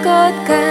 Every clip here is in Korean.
God ka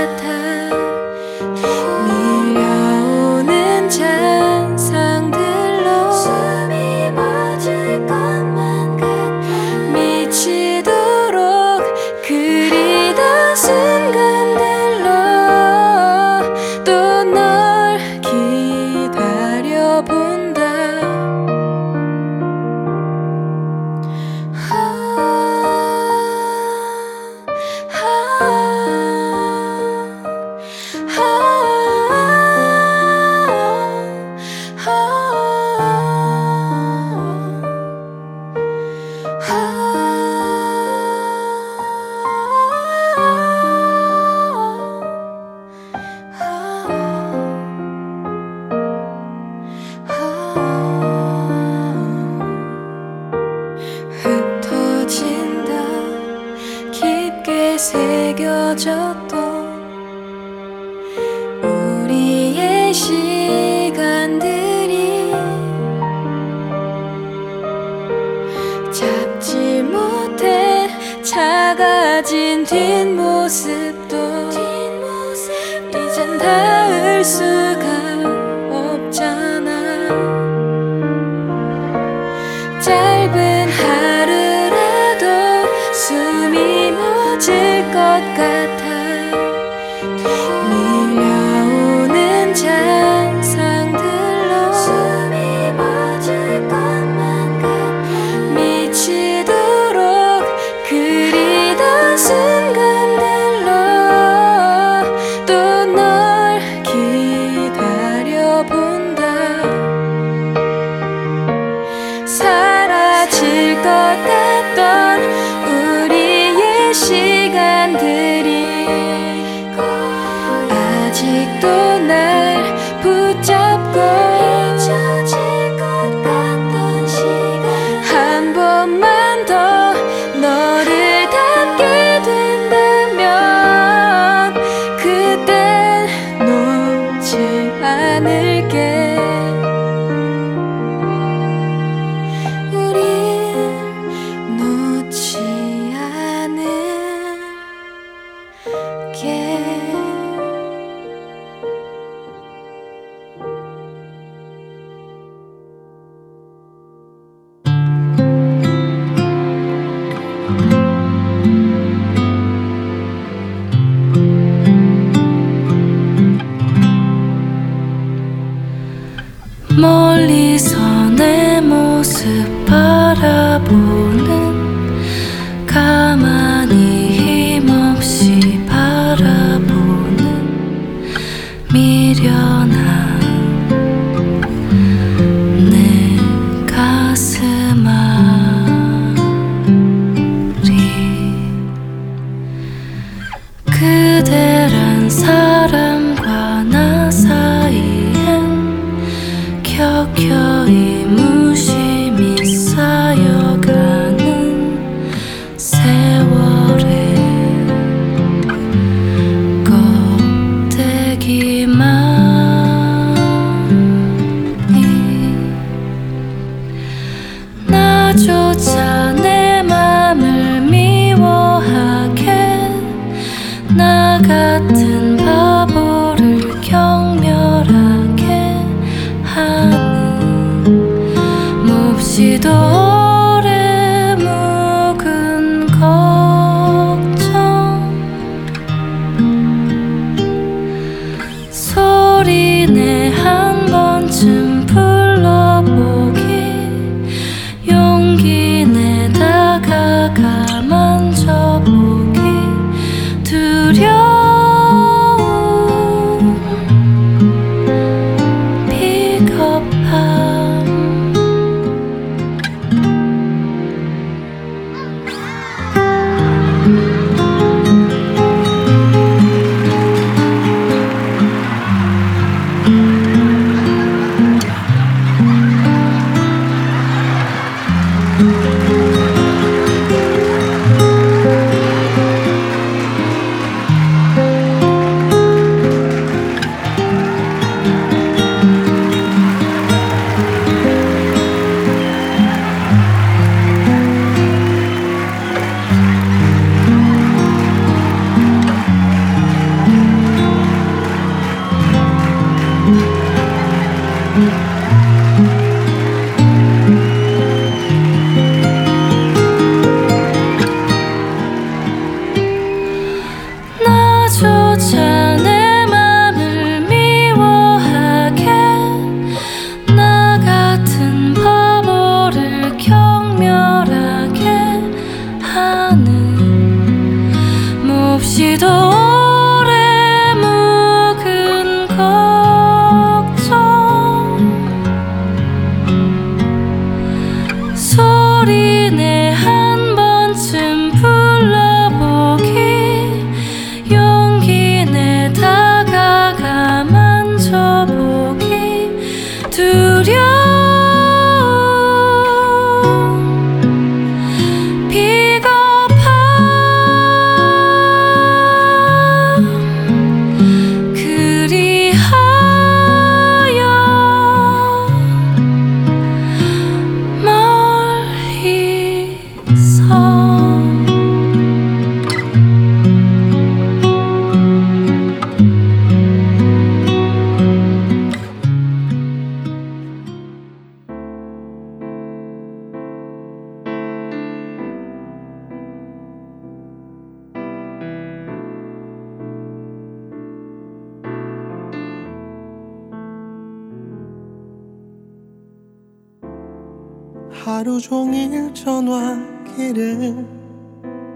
하루 종일 전화기를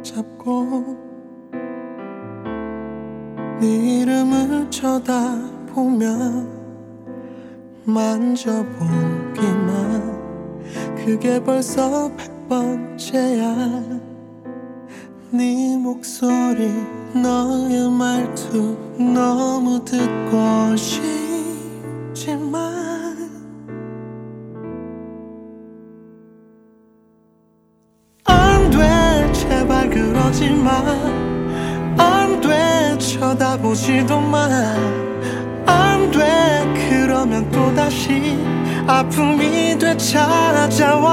잡고 네 이름을 쳐다보며 만져보기만 그게 벌써 백 번째야. 네 목소리 너의 말투 너무 듣고 싶지 다시 아픔이 되찾아와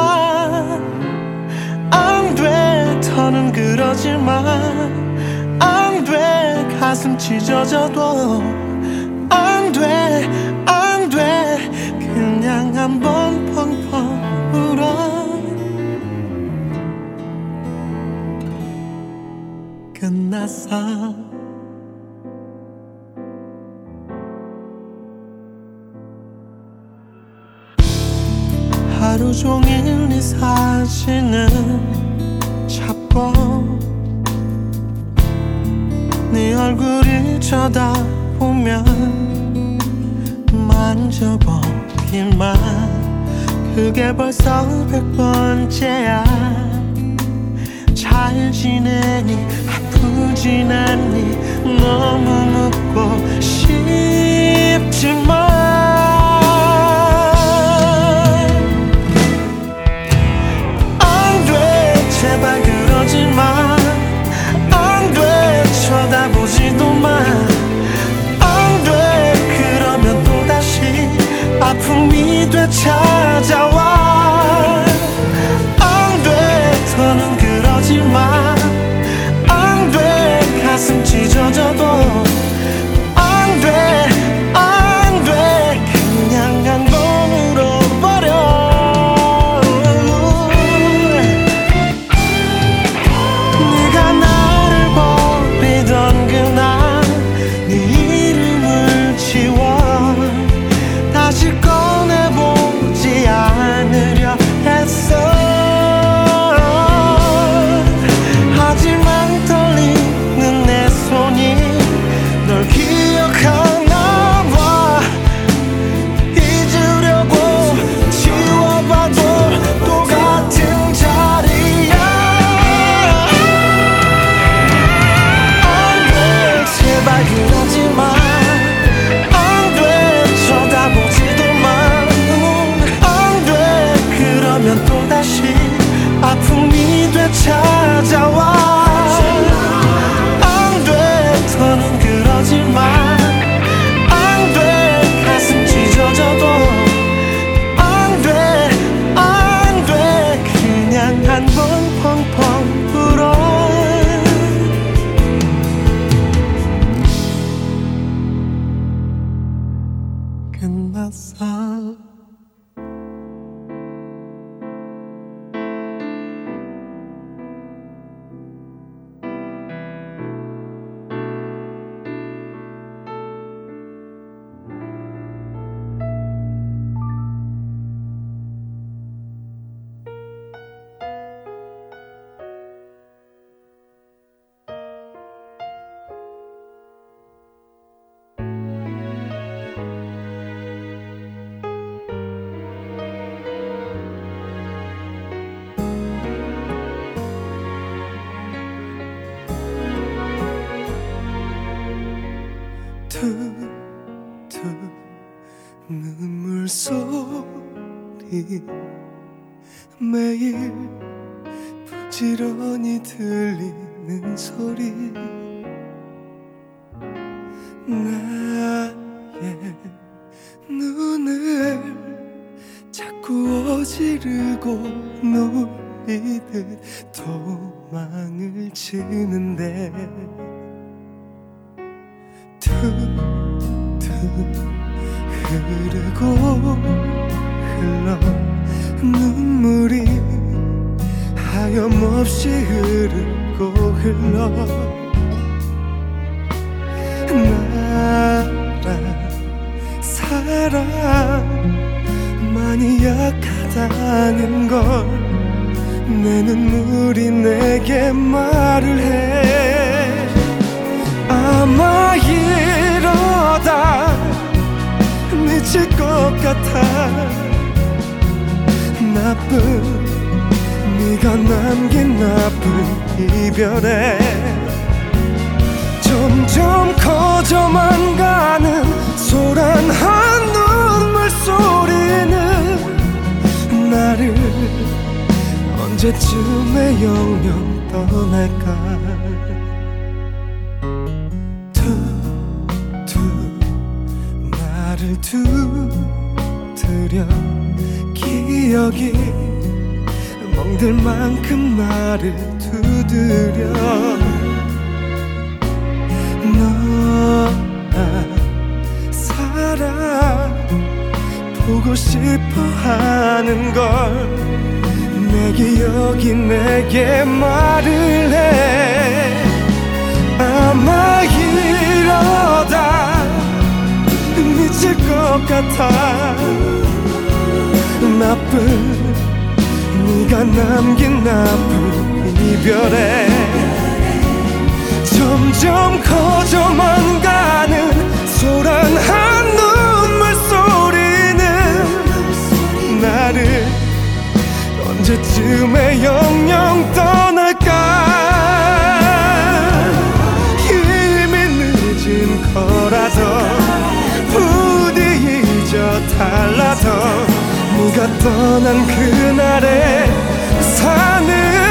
안돼 더는 그러지 마안돼 가슴 찢어져도 안돼 안돼 그냥 한번 펑펑 울어. 끝났어 종일 네 사진을 찾고 네 얼굴을 쳐다보면 만져보기만 그게 벌써 백 번째야. 잘 지내니 아프진 않니? 너무 묻고 싶지만 마 안돼 쳐다보지도 마안돼 그러면 또다시 아픔이 되찾아와. 안돼 더는 그러지 마 안돼 가슴 찢어져도 안돼 안돼 치는데 툭툭 흐르고 흘러 눈물이 하염없이 흐르고 흘러 나란 사람 많이 약하다 세상인 걸 내 눈물이 내게 말을 해. 아마 이러다 미칠 것 같아. 나쁜 네가 남긴 나쁜 이별에 점점 커져만 가는 소란한 눈물 소리는 나를 언제쯤에 영영 떠날까? 툭툭 나를 두드려 기억이 멍들 만큼 나를 두드려. 너나 살아 보고 싶어 하는 걸 내 기억이 내게 말을 해. 아마 이러다 미칠 것 같아. 나쁜 네가 남긴 나쁜 이별에 점점 커져만 가는 소란한 언제쯤에 영영 떠날까? 이미 늦은 거라서 부디 잊어 달라서 네가 떠난 그날에 사는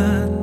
ben.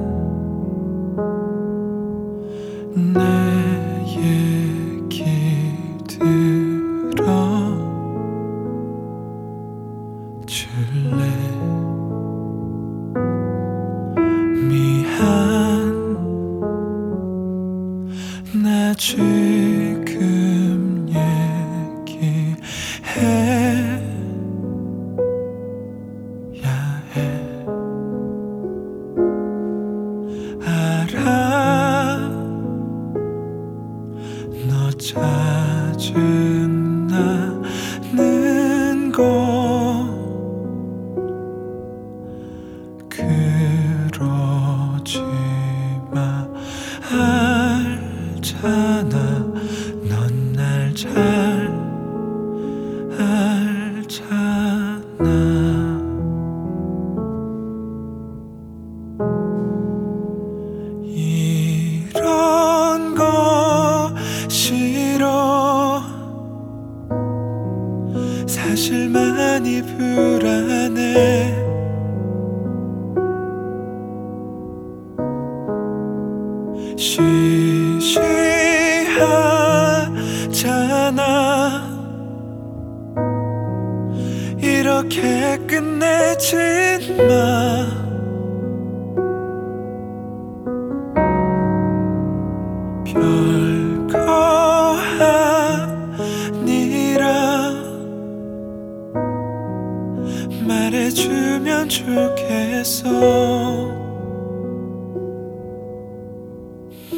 말해주면 좋겠어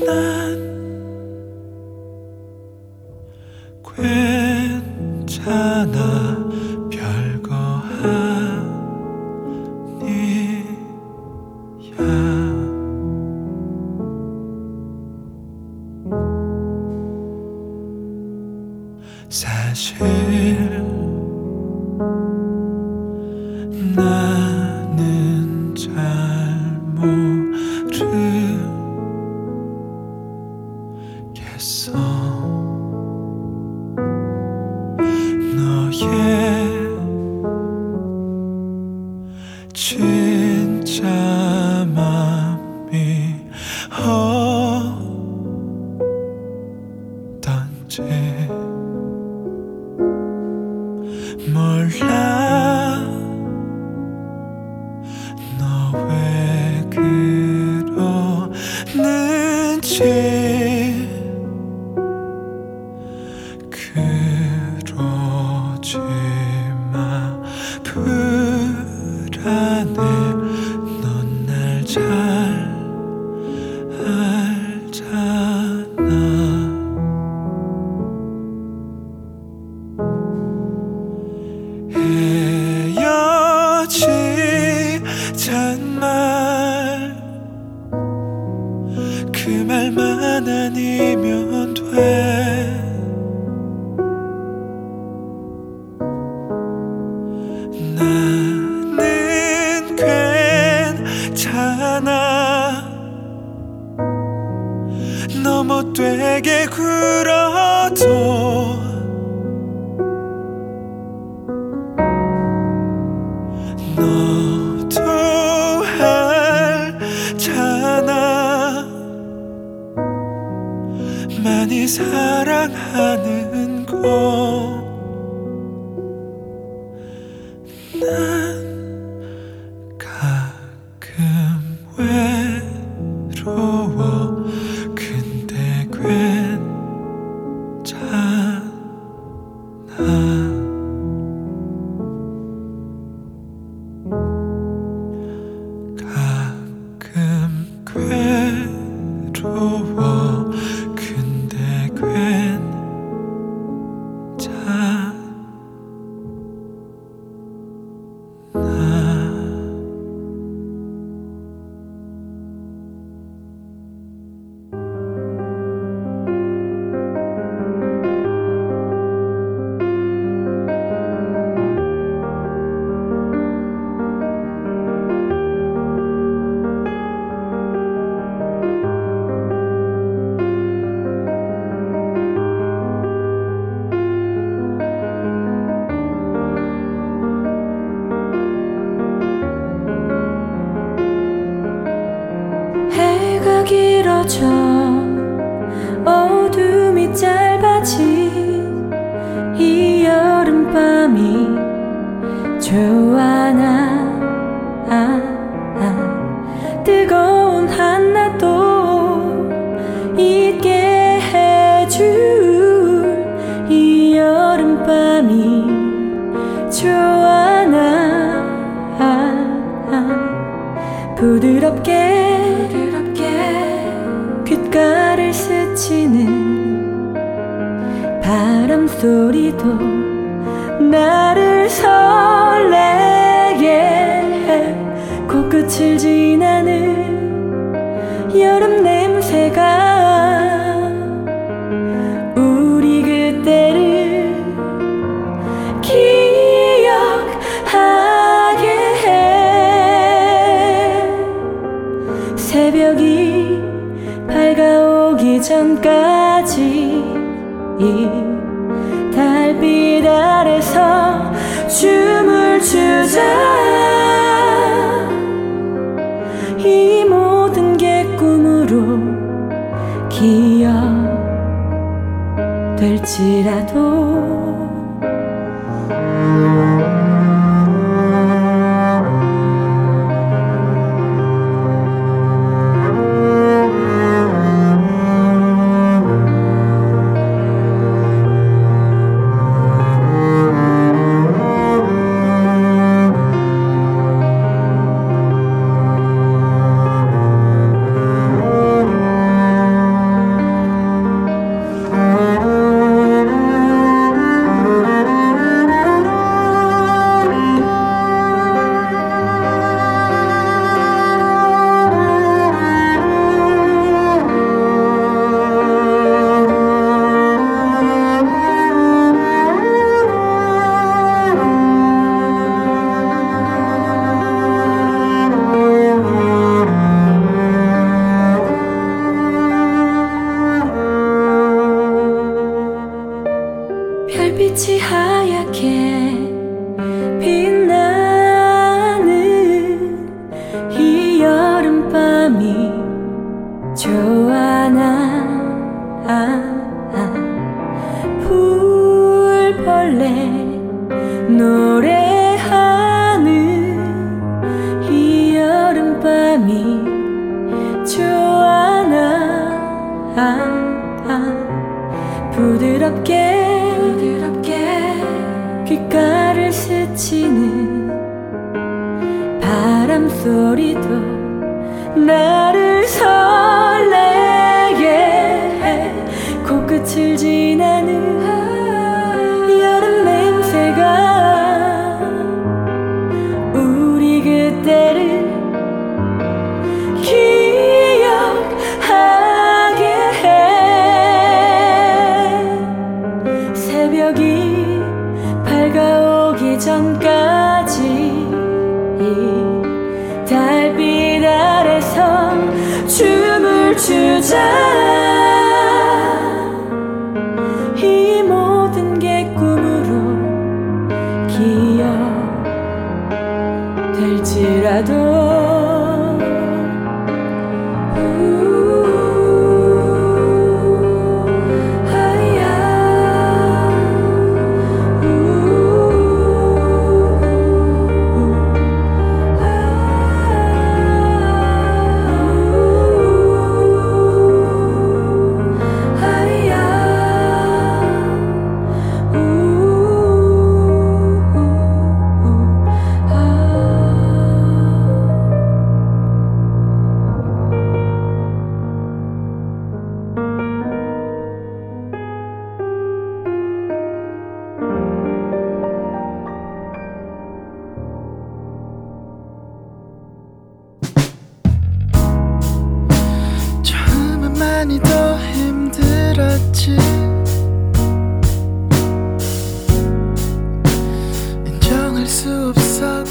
난 날만 아니면 돼.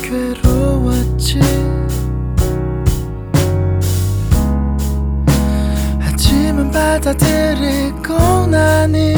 괴로웠지. 하지만 받아들이고 나니